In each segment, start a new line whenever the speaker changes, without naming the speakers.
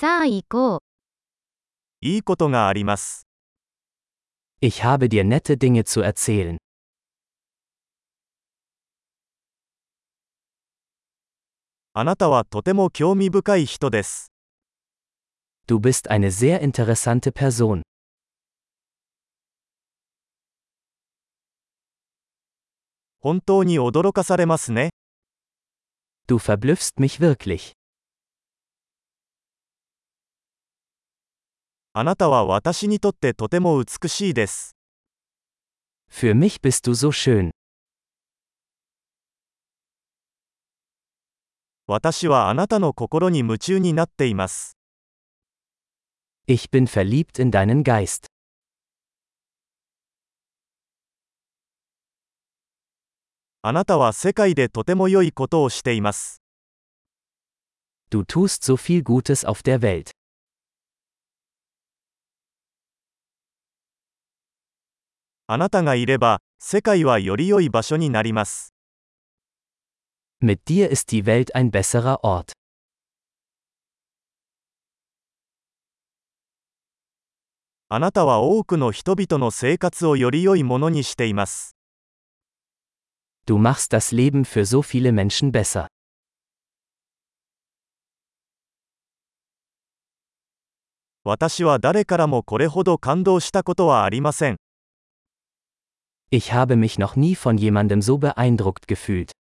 さあ行こう。
いいことがあります。
Ich habe dir nette Dinge zu erzählen.
あなたはとても興味深い人です。
Du bist eine sehr interessante Person.
本当に驚かされますね。
Du verblüffst mich wirklich.
あなたは私にとってとても美しいです。
Für mich bist du so schön.
私はあなたの心に夢中になっています。
Ich bin verliebt in deinen Geist.
あなたは世界でとても良いことをしています。
Du tust so viel Gutes auf der Welt.
あなたがいれば、世界はより良い場所になります。
Mit dir ist die Welt ein besserer Ort.
あなたは多くの人々の生活をより良いものにしています。
Du machst das Leben für so viele Menschen besser.
私は誰からもこれほど感動したことはありません。
Ich habe mich noch nie von jemandem so beeindruckt gefühlt.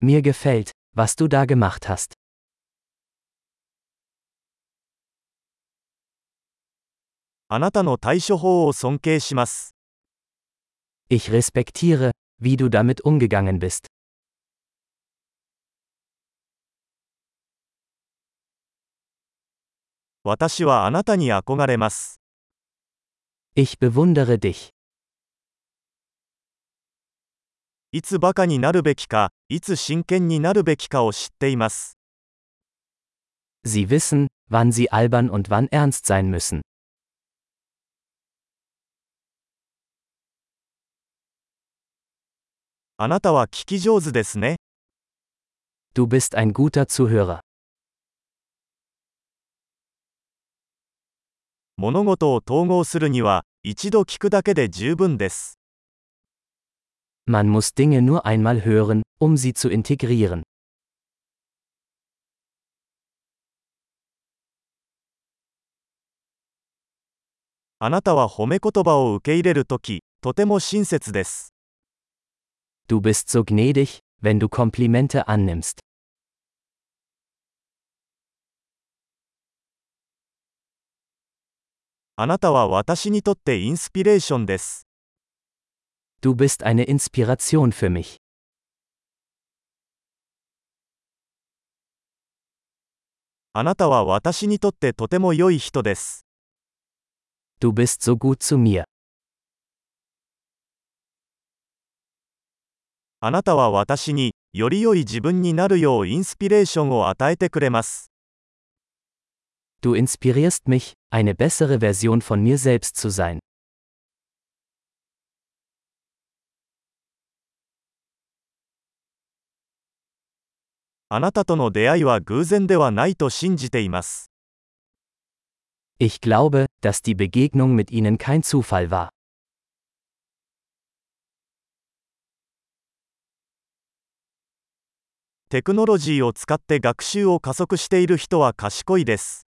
Mir gefällt, was du da gemacht hast. Ich respektiere, wie du damit umgegangen bist.
私はあなたに憧れます。
Ich bewundere dich.
いつバカになるべきか、いつ真剣になるべきかを知っています。
Sie wissen, wann sie albern und wann ernst sein müssen.
あなたは聞き上手ですね。
Du bist ein guter Zuhörer.
物事を統合するには、一度聞くだけで十分です。
Man muss Dinge nur einmal hören, um sie zu integrieren.
あなたは褒め言葉を受け入れるとき、とても親切です。
Du bist so gnädig, wenn du Komplimente annimmst.
あなたは私にとってインスピレーションです。
Du bist eine Inspiration für mich.
あなたは私にとってとても良い人です。
Du bist so gut zu mir.
あなたは私に、より良い自分になるようインスピレーションを与えてくれます。
Du inspirierst mich, eine bessere Version von mir selbst zu sein.
あなたとの出会いは偶然ではないと信じています。
Ich glaube, dass die Begegnung mit ihnen kein Zufall war.
テクノロジーを使って学習を加速している人は賢いです。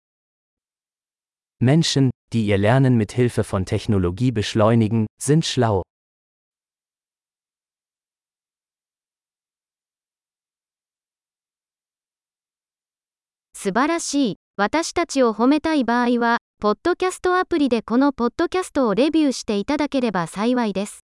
Menschen, die ihr Lernen mit Hilfe von Technologie beschleunigen, sind schlau.
素晴らしい。私たちを褒めたい場合は、ポッドキャストアプリでこのポッドキャストをレビューしていただければ幸いです。